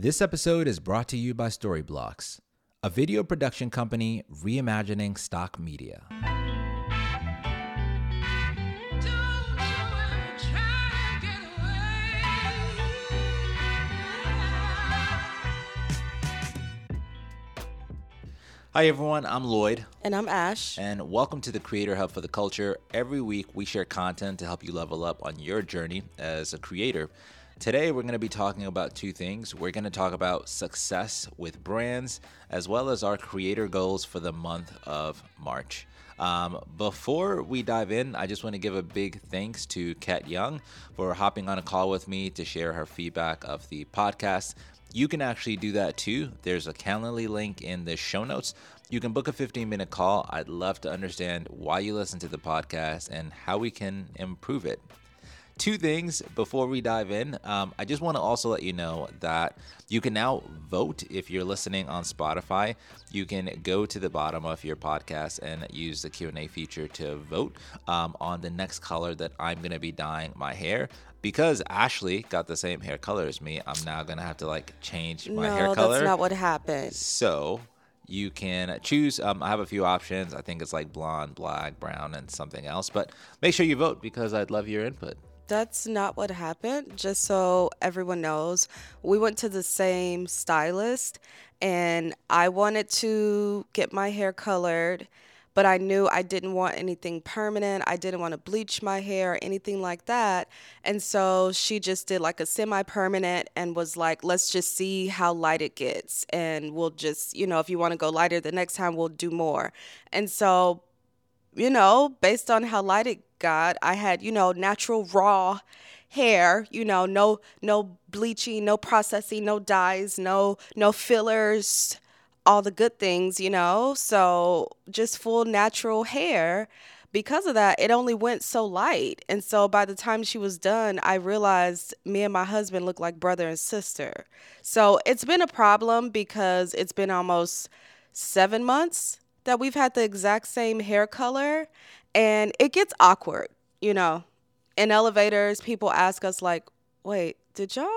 This episode is brought to you by Storyblocks, a video production company reimagining stock media. Hi, everyone. I'm Lloyd. And I'm Ash. And welcome to the Creator Hub for the Culture. Every week, we share content to help you level up on your journey as a creator. Today, we're going to be talking about two things. We're going to talk about success with brands, as well as our creator goals for the month of March. Um, before we dive in, I just want to give a big thanks to Kat Young for hopping on a call with me to share her feedback of the podcast. You can actually do that too. There's a Calendly link in the show notes. You can book a 15 minute call. I'd love to understand why you listen to the podcast and how we can improve it two things before we dive in. Um, I just want to also let you know that you can now vote if you're listening on Spotify. You can go to the bottom of your podcast and use the Q&A feature to vote um, on the next color that I'm going to be dyeing my hair. Because Ashley got the same hair color as me, I'm now going to have to like change my no, hair color. No, that's not what happened. So you can choose. Um, I have a few options. I think it's like blonde, black, brown, and something else. But make sure you vote because I'd love your input. That's not what happened. Just so everyone knows, we went to the same stylist and I wanted to get my hair colored, but I knew I didn't want anything permanent. I didn't want to bleach my hair or anything like that. And so she just did like a semi permanent and was like, let's just see how light it gets. And we'll just, you know, if you want to go lighter the next time, we'll do more. And so, you know, based on how light it got, I had, you know, natural raw hair, you know, no no bleaching, no processing, no dyes, no no fillers, all the good things, you know. So, just full natural hair. Because of that, it only went so light. And so by the time she was done, I realized me and my husband look like brother and sister. So, it's been a problem because it's been almost 7 months that we've had the exact same hair color and it gets awkward, you know. In elevators, people ask us, like, wait, did y'all?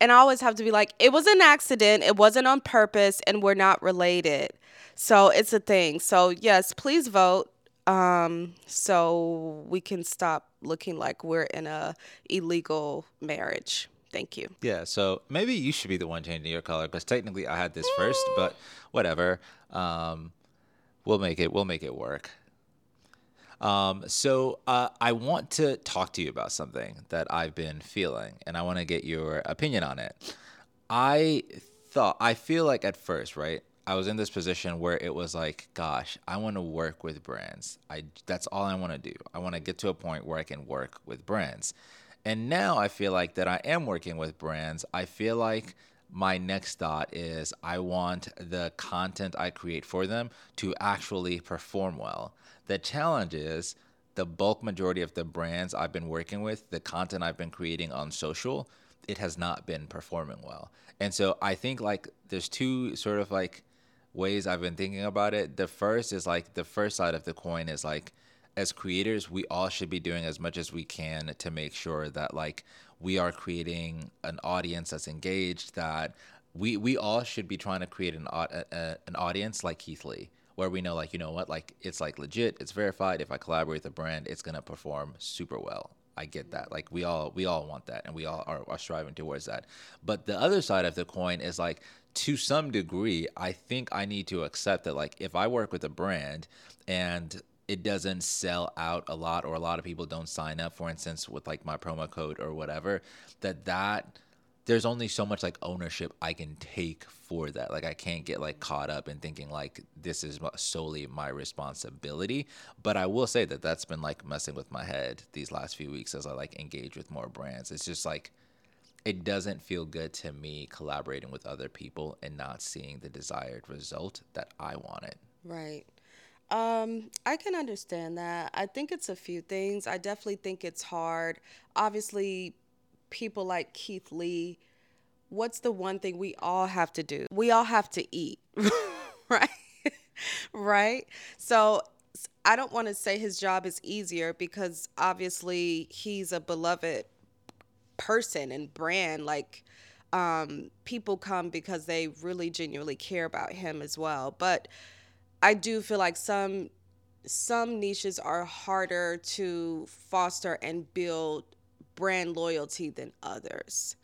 And I always have to be like, it was an accident, it wasn't on purpose, and we're not related. So it's a thing. So, yes, please vote um, so we can stop looking like we're in a illegal marriage. Thank you. Yeah, so maybe you should be the one changing your color because technically I had this first, but whatever. Um, we'll make it. We'll make it work. Um, so uh, I want to talk to you about something that I've been feeling, and I want to get your opinion on it. I thought I feel like at first, right? I was in this position where it was like, gosh, I want to work with brands. I that's all I want to do. I want to get to a point where I can work with brands. And now I feel like that I am working with brands. I feel like my next thought is I want the content I create for them to actually perform well. The challenge is the bulk majority of the brands I've been working with, the content I've been creating on social, it has not been performing well. And so I think like there's two sort of like ways I've been thinking about it. The first is like the first side of the coin is like as creators, we all should be doing as much as we can to make sure that like we are creating an audience that's engaged that we we all should be trying to create an an audience like Keith Lee where we know like you know what like it's like legit it's verified. If i collaborate with a brand it's going to perform super well. I get that. Like we all we all want that and we all are, are striving towards that. But the other side of the coin is like to some degree i think i need to accept that like if i work with a brand and it doesn't sell out a lot or a lot of people don't sign up for instance with like my promo code or whatever that that there's only so much like ownership I can take for that. Like I can't get like caught up in thinking like this is solely my responsibility. But I will say that that's been like messing with my head these last few weeks as I like engage with more brands. It's just like it doesn't feel good to me collaborating with other people and not seeing the desired result that I wanted. Right. Um, I can understand that. I think it's a few things. I definitely think it's hard. Obviously, people like Keith Lee, what's the one thing we all have to do? We all have to eat, right? right? So I don't want to say his job is easier because obviously he's a beloved person and brand. Like, um, people come because they really genuinely care about him as well. But I do feel like some some niches are harder to foster and build brand loyalty than others.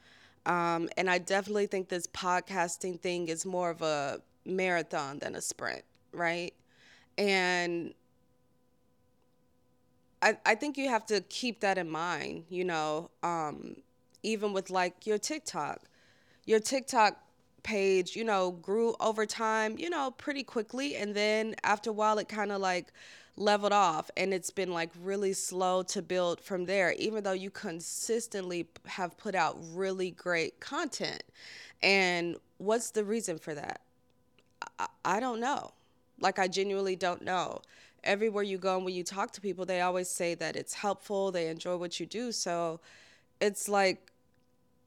Um, and I definitely think this podcasting thing is more of a marathon than a sprint, right? And I, I think you have to keep that in mind, you know, um, even with like your TikTok. Your TikTok page, you know, grew over time, you know, pretty quickly. And then after a while, it kind of like leveled off and it's been like really slow to build from there, even though you consistently have put out really great content. And what's the reason for that? I, I don't know. Like, I genuinely don't know. Everywhere you go and when you talk to people, they always say that it's helpful, they enjoy what you do. So it's like,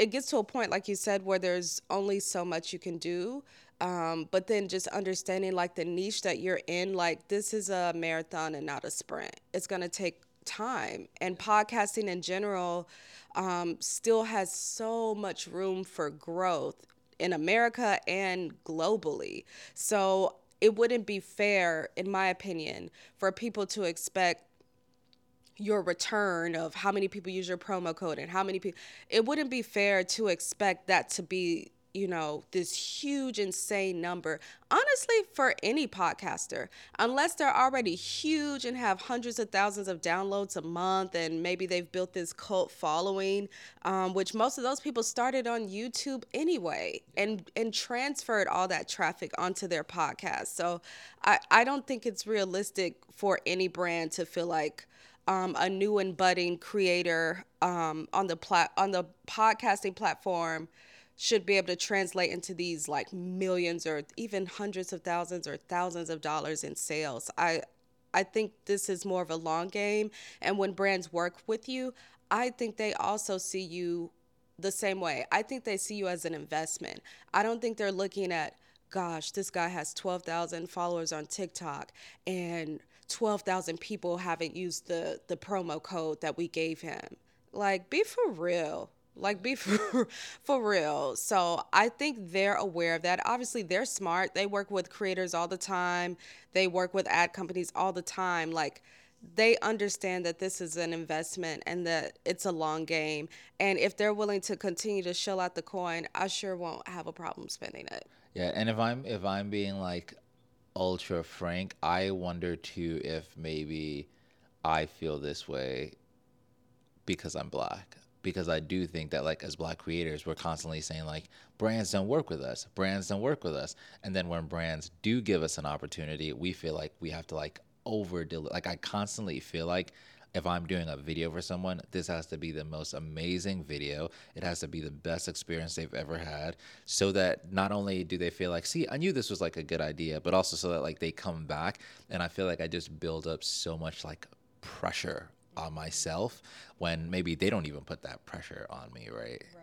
it gets to a point, like you said, where there's only so much you can do. Um, but then just understanding like the niche that you're in, like this is a marathon and not a sprint. It's going to take time. And podcasting in general um, still has so much room for growth in America and globally. So it wouldn't be fair, in my opinion, for people to expect your return of how many people use your promo code and how many people it wouldn't be fair to expect that to be you know this huge insane number. Honestly for any podcaster unless they're already huge and have hundreds of thousands of downloads a month and maybe they've built this cult following um, which most of those people started on youtube anyway and and transferred all that traffic onto their podcast. So i i don't think it's realistic for any brand to feel like um, a new and budding creator um, on the plat- on the podcasting platform should be able to translate into these like millions or even hundreds of thousands or thousands of dollars in sales. I I think this is more of a long game and when brands work with you, I think they also see you the same way. I think they see you as an investment. I don't think they're looking at gosh, this guy has 12,000 followers on TikTok and 12,000 people haven't used the the promo code that we gave him. Like be for real. Like be for, for real. So I think they're aware of that. Obviously, they're smart. They work with creators all the time. They work with ad companies all the time. Like they understand that this is an investment and that it's a long game. And if they're willing to continue to shell out the coin, I sure won't have a problem spending it. Yeah, and if I'm if I'm being like ultra frank, I wonder too if maybe I feel this way because I'm black. Because I do think that like as black creators, we're constantly saying like brands don't work with us, brands don't work with us, and then when brands do give us an opportunity, we feel like we have to like over deliver. like I constantly feel like if I'm doing a video for someone, this has to be the most amazing video. It has to be the best experience they've ever had so that not only do they feel like, see, I knew this was like a good idea, but also so that like they come back. And I feel like I just build up so much like pressure on myself when maybe they don't even put that pressure on me, right? Right.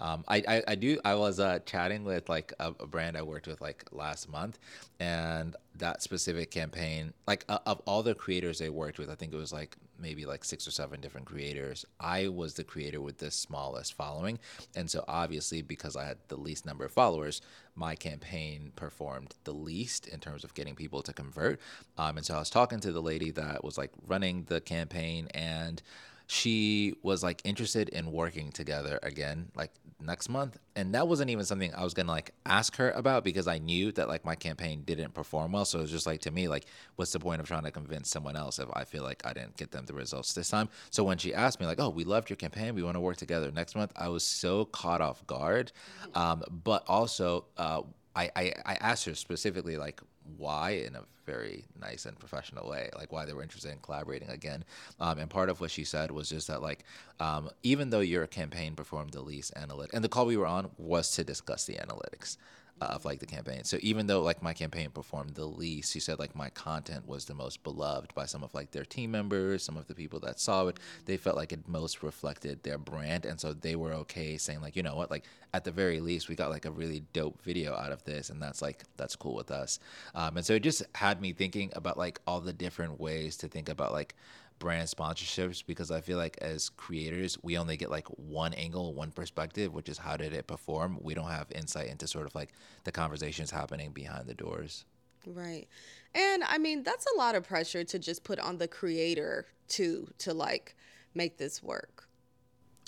Um, I, I, I, do. I was uh, chatting with like a, a, brand I worked with like last month, and that specific campaign, like uh, of all the creators they worked with, I think it was like maybe like six or seven different creators. I was the creator with the smallest following, and so obviously because I had the least number of followers, my campaign performed the least in terms of getting people to convert. Um, and so I was talking to the lady that was like running the campaign and she was like interested in working together again like next month. And that wasn't even something i was gonna like ask her about because i knew that like my campaign didn't perform well. So it was just like to me like what's the point of trying to convince someone else if i feel like i didn't get them the results this time? So when she asked me like oh we loved your campaign. We want to work together next month i was so caught off guard. Um, but also uh, I, I, I asked her specifically like why in a very nice and professional way, like why they were interested in collaborating again. Um, and part of what she said was just that, like, um, even though your campaign performed the least analytic, and the call we were on was to discuss the analytics of like the campaign. So even though like my campaign performed the least, she said like my content was the most beloved by some of like their team members, some of the people that saw it. They felt like it most reflected their brand, and so they were okay saying like, you know what, like at the very least, we got like a really dope video out of this, and that's like that's cool with us. Um, and so it just had me thinking about like all the different ways to think about like brand sponsorships because I feel like as creators, we only get like one angle, one perspective, which is how did it perform. We don't have insight into sort of like the conversations happening behind the doors. Right. And I mean, that's a lot of pressure to just put on the creator too to like make this work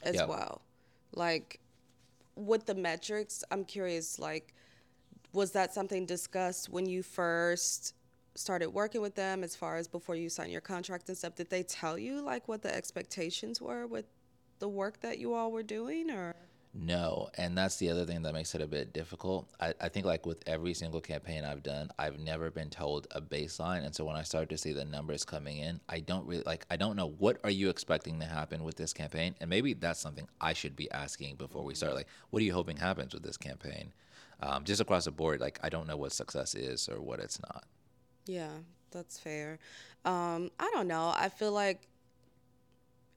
as Yep. well. Like with the metrics, I'm curious like was that something discussed when you first started working with them as far as before you signed your contract and stuff? Did they tell you like what the expectations were with the work that you all were doing or No, and that's the other thing that makes it a bit difficult. I, I think like with every single campaign I've done, I've never been told a baseline, and so when I start to see the numbers coming in, I don't really like. I don't know what are you expecting to happen with this campaign, and maybe that's something I should be asking before we start. Like, what are you hoping happens with this campaign? Um, just across the board, like I don't know what success is or what it's not. Yeah, that's fair. Um, I don't know. I feel like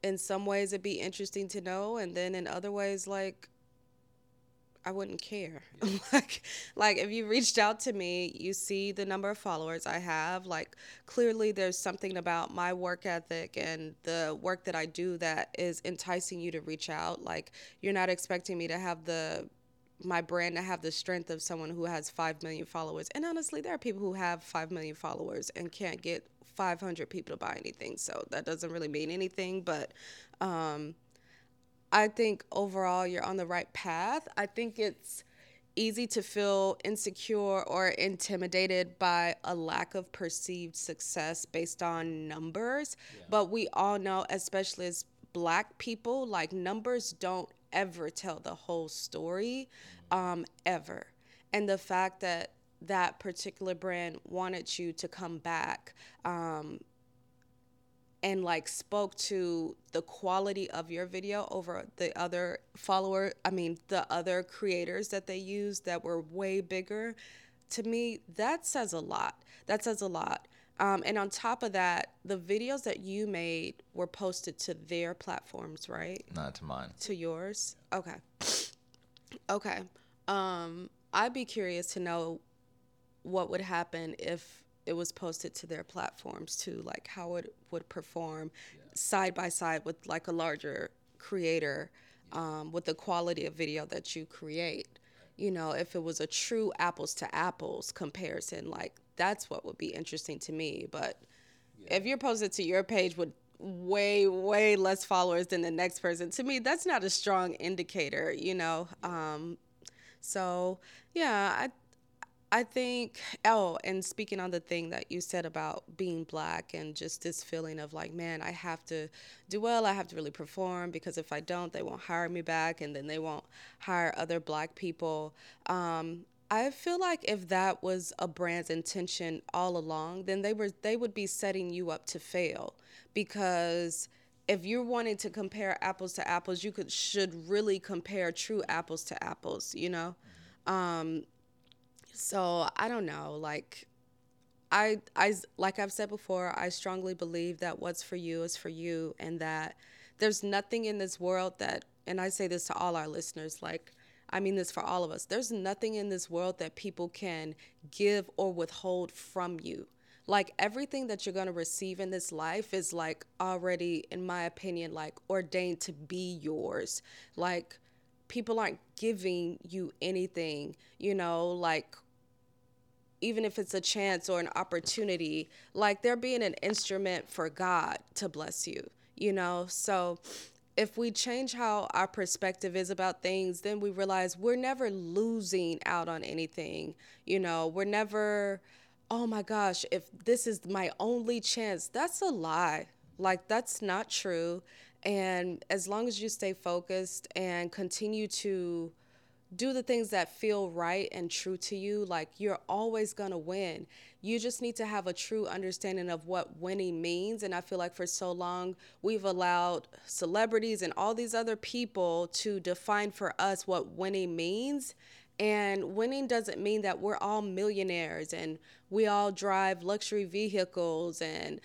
in some ways it'd be interesting to know, and then in other ways, like I wouldn't care. like, like if you reached out to me, you see the number of followers I have. Like, clearly there's something about my work ethic and the work that I do that is enticing you to reach out. Like, you're not expecting me to have the my brand to have the strength of someone who has 5 million followers. And honestly, there are people who have 5 million followers and can't get 500 people to buy anything. So that doesn't really mean anything. But um, I think overall you're on the right path. I think it's easy to feel insecure or intimidated by a lack of perceived success based on numbers. But we all know, especially as black people, like numbers don't ever tell the whole story, um, ever. And the fact that that particular brand wanted you to come back um, and like spoke to the quality of your video over the other follower i mean the other creators that they used that were way bigger to me that says a lot that says a lot um, and on top of that the videos that you made were posted to their platforms right? Not to mine. to yours? Okay. Okay. Um i'd be curious to know what would happen if it was posted to their platforms too like how it would perform side by side with like a larger creator um, with the quality of video that you create. You know if it was a true apples to apples comparison like that's what would be interesting to me but if you're posted to your page with way way less followers than the next person to me that's not a strong indicator you know? Um, so yeah i I think, oh, and speaking on the thing that you said about being black and just this feeling of like, man, I have to do well, I have to really perform because if I don't, they won't hire me back and then they won't hire other black people. Um, I feel like if that was a brand's intention all along, then they were they would be setting you up to fail because if you're wanting to compare apples to apples, you could should really compare true apples to apples, you know? Um, so I don't know. Like, I, I, like I've said before, I strongly believe that what's for you is for you, and that there's nothing in this world that, and I say this to all our listeners, like, I mean this for all of us. There's nothing in this world that people can give or withhold from you. Like everything that you're going to receive in this life is like already, in my opinion, like ordained to be yours. Like people aren't giving you anything, you know, like even if it's a chance or an opportunity, like they're being an instrument for God to bless you, you know? So if we change how our perspective is about things, then we realize we're never losing out on anything, you know? We're never, oh my gosh, if this is my only chance, that's a lie. Like, that's not true. And as long as you stay focused and continue to do the things that feel right and true to you, like you're always gonna win. You just need to have a true understanding of what winning means. And I feel like for so long, we've allowed celebrities and all these other people to define for us what winning means. And winning doesn't mean that we're all millionaires and we all drive luxury vehicles, and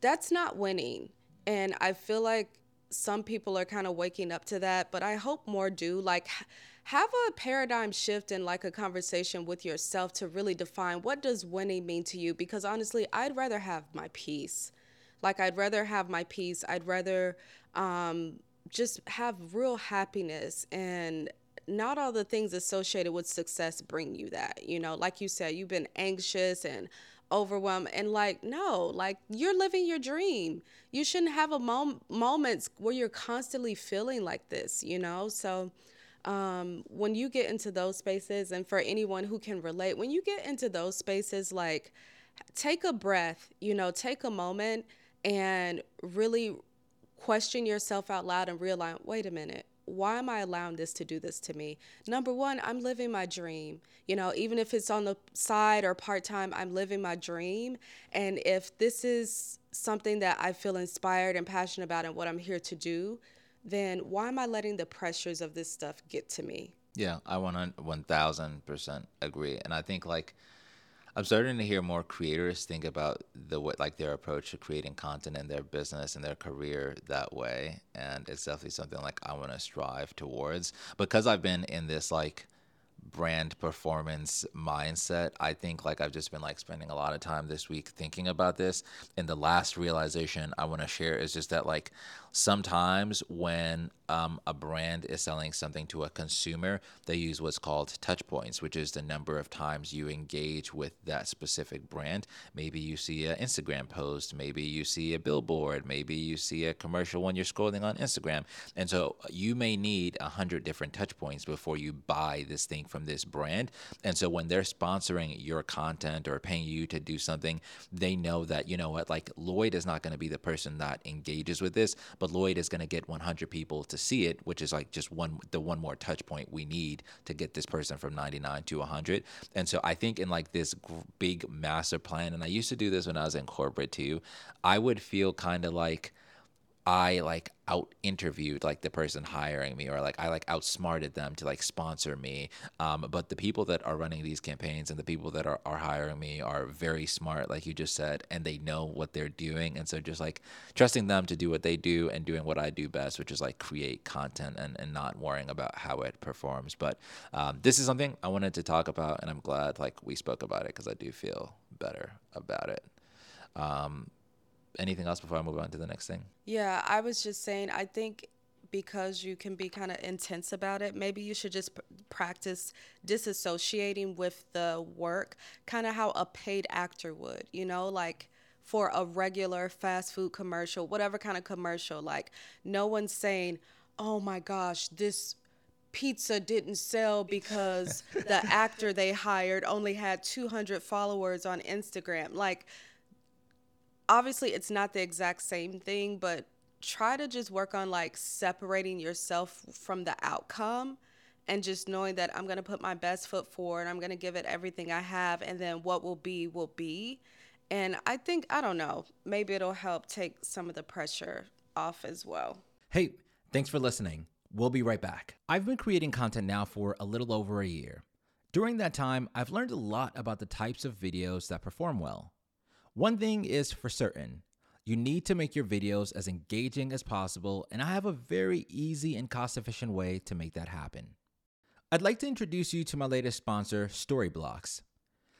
that's not winning. And I feel like some people are kind of waking up to that, but I hope more do. Like, have a paradigm shift and like a conversation with yourself to really define what does winning mean to you. Because honestly, I'd rather have my peace. Like, I'd rather have my peace. I'd rather um, just have real happiness and not all the things associated with success bring you that. You know, like you said, you've been anxious and overwhelmed and like no like you're living your dream you shouldn't have a mom- moments where you're constantly feeling like this you know so um, when you get into those spaces and for anyone who can relate when you get into those spaces like take a breath you know take a moment and really question yourself out loud and realize wait a minute why am I allowing this to do this to me? Number one, I'm living my dream. You know, even if it's on the side or part time, I'm living my dream. And if this is something that I feel inspired and passionate about and what I'm here to do, then why am I letting the pressures of this stuff get to me? Yeah, I 1000% agree. And I think like, I'm starting to hear more creators think about the way, like their approach to creating content in their business and their career that way, and it's definitely something like I want to strive towards because I've been in this like brand performance mindset. I think like I've just been like spending a lot of time this week thinking about this. And the last realization I want to share is just that like sometimes when um, a brand is selling something to a consumer, they use what's called touch points, which is the number of times you engage with that specific brand. Maybe you see an Instagram post, maybe you see a billboard, maybe you see a commercial when you're scrolling on Instagram. And so you may need a hundred different touch points before you buy this thing from this brand. And so when they're sponsoring your content or paying you to do something, they know that, you know what, like Lloyd is not going to be the person that engages with this, but Lloyd is going to get 100 people to see it, which is like just one the one more touch point we need to get this person from 99 to 100. And so I think in like this big master plan, and I used to do this when I was in corporate too, I would feel kind of like I like out interviewed like the person hiring me or like I like outsmarted them to like sponsor me. Um, but the people that are running these campaigns and the people that are, are hiring me are very smart, like you just said, and they know what they're doing. And so just like trusting them to do what they do and doing what I do best, which is like create content and, and not worrying about how it performs. But um, this is something I wanted to talk about and I'm glad like we spoke about it because I do feel better about it. Um, anything else before I move on to the next thing? Yeah, I was just saying, I think because you can be kind of intense about it, maybe you should just p- practice disassociating with the work, kind of how a paid actor would, you know, like for a regular fast food commercial, whatever kind of commercial, like no one's saying, oh my gosh, this pizza didn't sell because the actor they hired only had 200 followers on Instagram. Like, obviously it's not the exact same thing, but try to just work on like separating yourself from the outcome and just knowing that I'm going to put my best foot forward, I'm going to give it everything I have and then what will be will be. And I think I don't know, maybe it'll help take some of the pressure off as well. Hey, thanks for listening. We'll be right back. I've been creating content now for a little over a year. During that time, I've learned a lot about the types of videos that perform well. One thing is for certain you need to make your videos as engaging as possible, and I have a very easy and cost efficient way to make that happen. I'd like to introduce you to my latest sponsor, Storyblocks.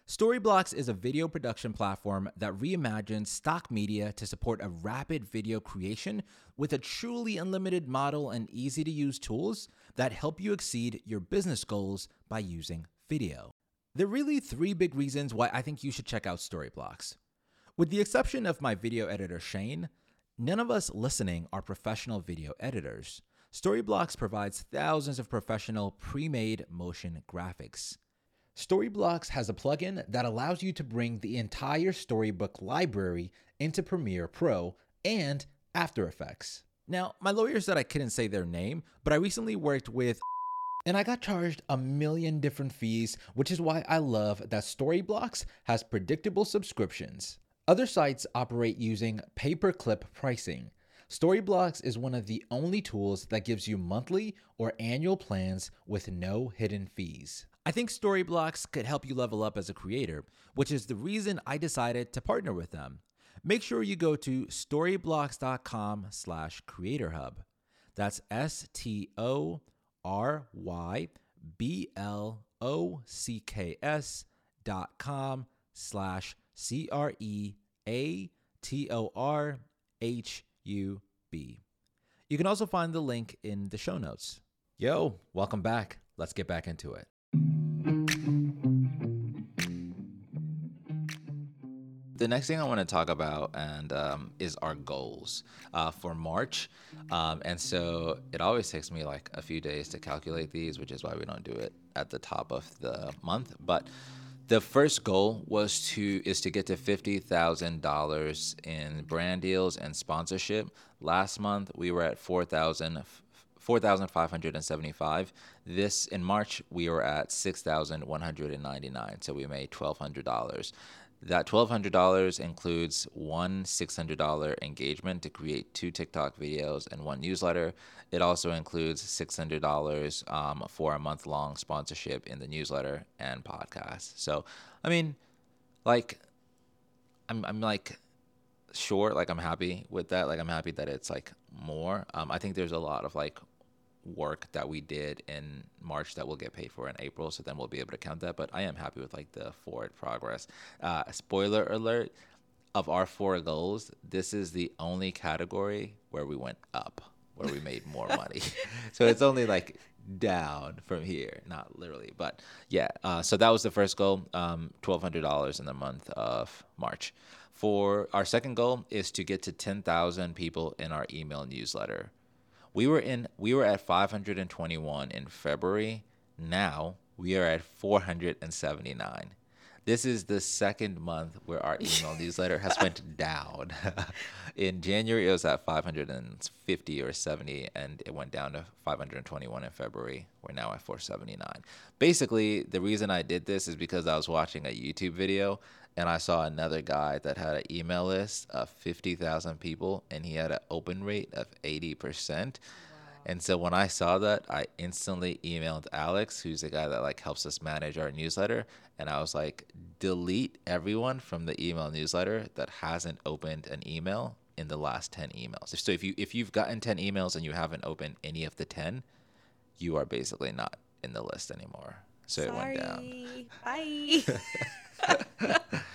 Storyblocks is a video production platform that reimagines stock media to support a rapid video creation with a truly unlimited model and easy to use tools that help you exceed your business goals by using video. There are really three big reasons why I think you should check out Storyblocks. With the exception of my video editor, Shane, none of us listening are professional video editors. Storyblocks provides thousands of professional pre made motion graphics. Storyblocks has a plugin that allows you to bring the entire Storyblocks library into Premiere Pro and After Effects. Now, my lawyer said I couldn't say their name, but I recently worked with and I got charged a million different fees, which is why I love that Storyblocks has predictable subscriptions. Other sites operate using pay per clip pricing. Storyblocks is one of the only tools that gives you monthly or annual plans with no hidden fees. I think Storyblocks could help you level up as a creator, which is the reason I decided to partner with them. Make sure you go to storyblocks.com slash creatorhub. That's S T O R Y B L O C K S dot com slash C R E A T O R H U B. You can also find the link in the show notes. Yo, welcome back. Let's get back into it. The next thing I want to talk about and um, is our goals uh, for March, um, and so it always takes me like a few days to calculate these, which is why we don't do it at the top of the month. But the first goal was to is to get to fifty thousand dollars in brand deals and sponsorship. Last month we were at four thousand. 4,575. This in March, we were at 6,199. So we made $1,200. That $1,200 includes one $600 engagement to create two TikTok videos and one newsletter. It also includes $600 um, for a month long sponsorship in the newsletter and podcast. So, I mean, like, I'm, I'm like, sure, like, I'm happy with that. Like, I'm happy that it's like more. Um, I think there's a lot of like work that we did in March that we'll get paid for in April. So then we'll be able to count that. But I am happy with like the forward progress. Uh, spoiler alert of our four goals, this is the only category where we went up, where we made more money. so it's only like down from here, not literally, but yeah. Uh, so that was the first goal, um, twelve hundred dollars in the month of March. For our second goal is to get to ten thousand people in our email newsletter. We were in we were at 521 in February. Now we are at 479. This is the second month where our email newsletter has went down. in January it was at 550 or 70 and it went down to 521 in February. We're now at 479. Basically, the reason I did this is because I was watching a YouTube video and I saw another guy that had an email list of 50,000 people and he had an open rate of 80%. And so when I saw that, I instantly emailed Alex, who's the guy that like helps us manage our newsletter, and I was like, delete everyone from the email newsletter that hasn't opened an email in the last 10 emails. So if you if you've gotten 10 emails and you haven't opened any of the 10, you are basically not in the list anymore. So Sorry. it went down. Bye.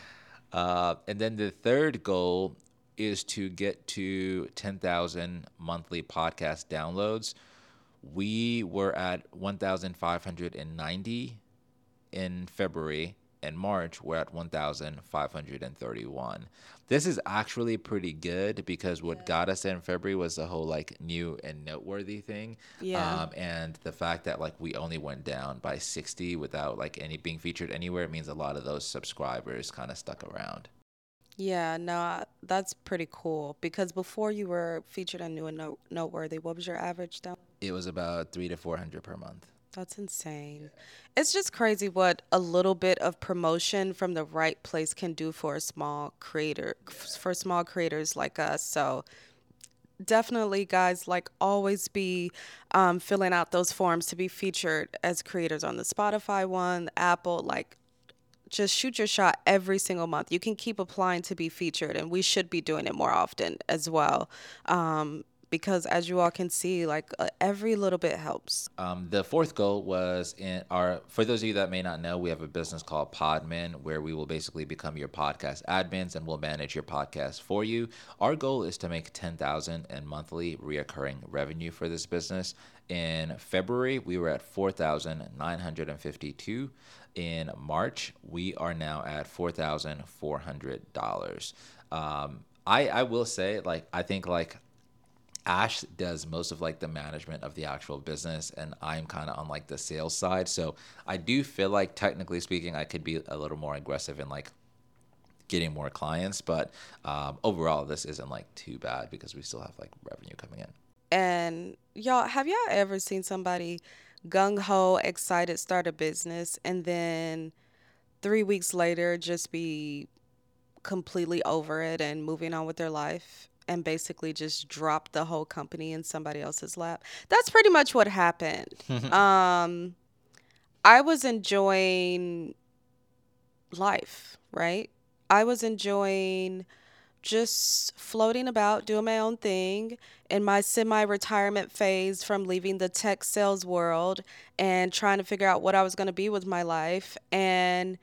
Uh, and then the third goal is to get to 10,000 monthly podcast downloads. We were at 1,590 in February. In March, we're at 1,531. This is actually pretty good because what got us in February was the whole like new and noteworthy thing. Yeah. Um, and the fact that like we only went down by 60 without like any being featured anywhere means a lot of those subscribers kind of stuck around. Yeah, no, that's pretty cool because before you were featured on New and Noteworthy, what was your average down? It was about three to 400 per month. That's insane. It's just crazy what a little bit of promotion from the right place can do for a small creator, for small creators like us. So definitely, guys, like always be um, filling out those forms to be featured as creators on the Spotify one, the Apple, like just shoot your shot every single month. You can keep applying to be featured, and we should be doing it more often as well. Um, because as you all can see, like uh, every little bit helps. Um, the fourth goal was in our. For those of you that may not know, we have a business called Podman, where we will basically become your podcast admins and we'll manage your podcast for you. Our goal is to make ten thousand in monthly reoccurring revenue for this business. In February, we were at four thousand nine hundred and fifty-two. In March, we are now at four thousand four hundred dollars. Um, I I will say, like I think like Ash does most of like the management of the actual business, and I'm kind of on like the sales side. So I do feel like, technically speaking, I could be a little more aggressive in like getting more clients. But um, overall, this isn't like too bad because we still have like revenue coming in. And y'all, have y'all ever seen somebody gung ho, excited, start a business, and then three weeks later just be completely over it and moving on with their life and basically just drop the whole company in somebody else's lap? That's pretty much what happened. um, I was enjoying life, right? I was enjoying just floating about, doing my own thing in my semi retirement phase from leaving the tech sales world and trying to figure out what I was going to be with my life and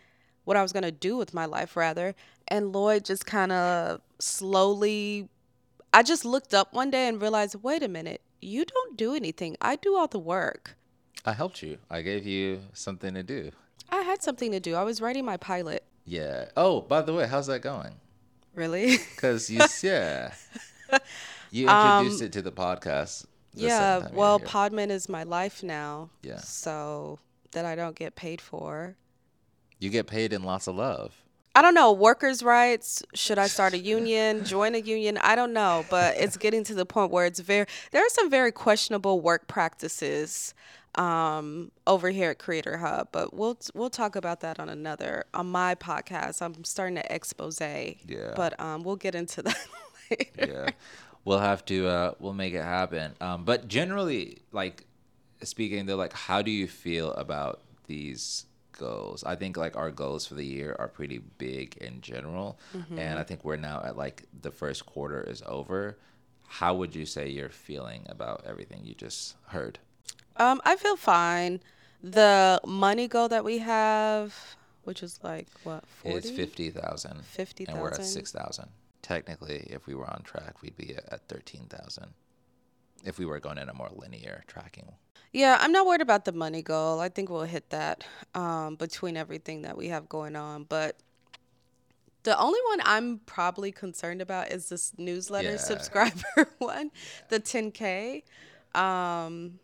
what I was going to do with my life, rather. And Lloyd just kind of slowly I just looked up one day and realized, wait a minute, you don't do anything. I do all the work. I helped you. I gave you something to do. I had something to do. I was writing my pilot. Yeah. Oh, by the way, how's that going? Really? Because you, yeah, you introduced it to the podcast. the Um, yeah. second time you were Well. Podman is my life now. Yeah. So that I don't get paid for. you get paid in lots of love. I don't know. Workers' rights. Should I start a union? Join a union? I don't know. But it's getting to the point where it's very. There are some very questionable work practices um, over here at Creator Hub. But we'll we'll talk about that on another on my podcast. I'm starting to expose. Yeah. But um, we'll get into that later. yeah we'll have to uh we'll make it happen um but generally like speaking though like how do you feel about these goals. I think like our goals for the year are pretty big in general. And i think we're now at like the first quarter is over. How would you say you're feeling about everything you just heard? Um, I feel fine. The money goal that we have, which is like what 40? it's 40? 50000 and we're at 6000 technically if we were on track we'd be at 13000 if we were going in a more linear tracking Yeah, I'm not worried about the money goal. I think we'll hit that um, between everything that we have going on. But the only one I'm probably concerned about is this newsletter Yeah. subscriber one, the 10K. Um,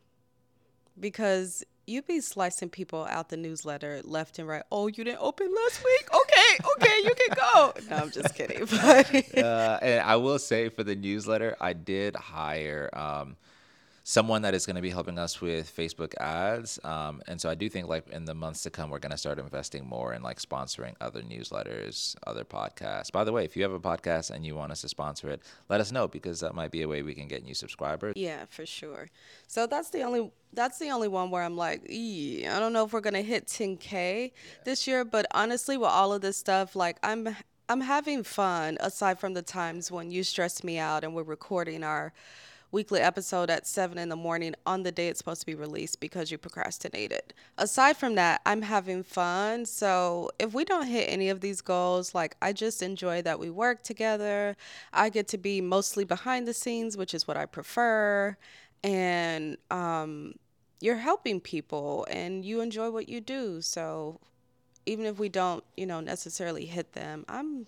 because you be slicing people out the newsletter left and right. Oh, you didn't open last week? Okay, okay, you can go. No, I'm just kidding. But uh, and I will say for the newsletter, I did hire um, someone that is going to be helping us with Facebook ads. Um, and so I do think like in the months to come, we're going to start investing more in like sponsoring other newsletters, other podcasts. By the way, if you have a podcast and you want us to sponsor it, let us know because that might be a way we can get new subscribers. Yeah, for sure. So that's the only that's the only one where I'm like, "Ee, I don't know if we're gonna hit 10k this year. But honestly, with all of this stuff, like I'm I'm having fun. Aside from the times when you stress me out and we're recording our weekly episode at seven in the morning on the day it's supposed to be released because you procrastinated. Aside from that, I'm having fun. So if we don't hit any of these goals, like I just enjoy that we work together. I get to be mostly behind the scenes, which is what I prefer. And um, you're helping people and you enjoy what you do. So even if we don't, you know, necessarily hit them, I'm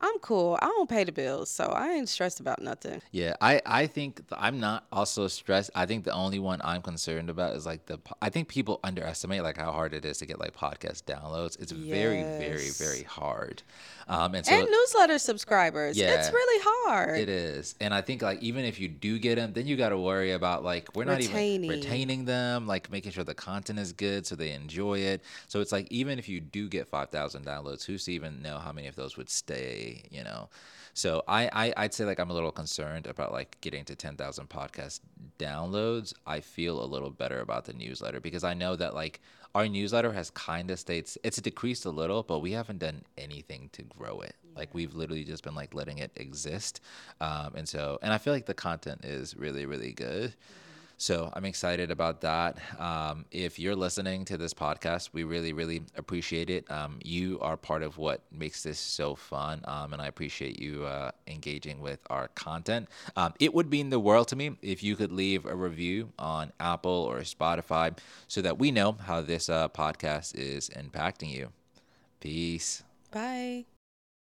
I'm cool. I don't pay the bills, so I ain't stressed about nothing. Yeah, I, I think th- I'm not also stressed. I think the only one I'm concerned about is like the. I think people underestimate like how hard it is to get like podcast downloads. It's very, very, very hard. Um, and so and newsletter subscribers. Yeah, It's really hard. It is, and I think like even if you do get them, then you got to worry about like we're not even Retaining. retaining them, like making sure the content is good so they enjoy it. So it's like even if you do get five thousand downloads, who's to even know how many of those would stay? You know. So I, I I'd say like I'm a little concerned about like getting to ten thousand podcast downloads. I feel a little better about the newsletter because I know that like our newsletter has kind of stayed it's decreased a little but we haven't done anything to grow it. Like we've literally just been like letting it exist. Um, and so and i feel like the content is really really good so i'm excited about that. Um, if you're listening to this podcast we really really appreciate it. Um, you are part of what makes this so fun um, and i appreciate you uh, engaging with our content. Um, it would mean the world to me if you could leave a review on apple or spotify so that we know how this uh, podcast is impacting you. Peace. Bye.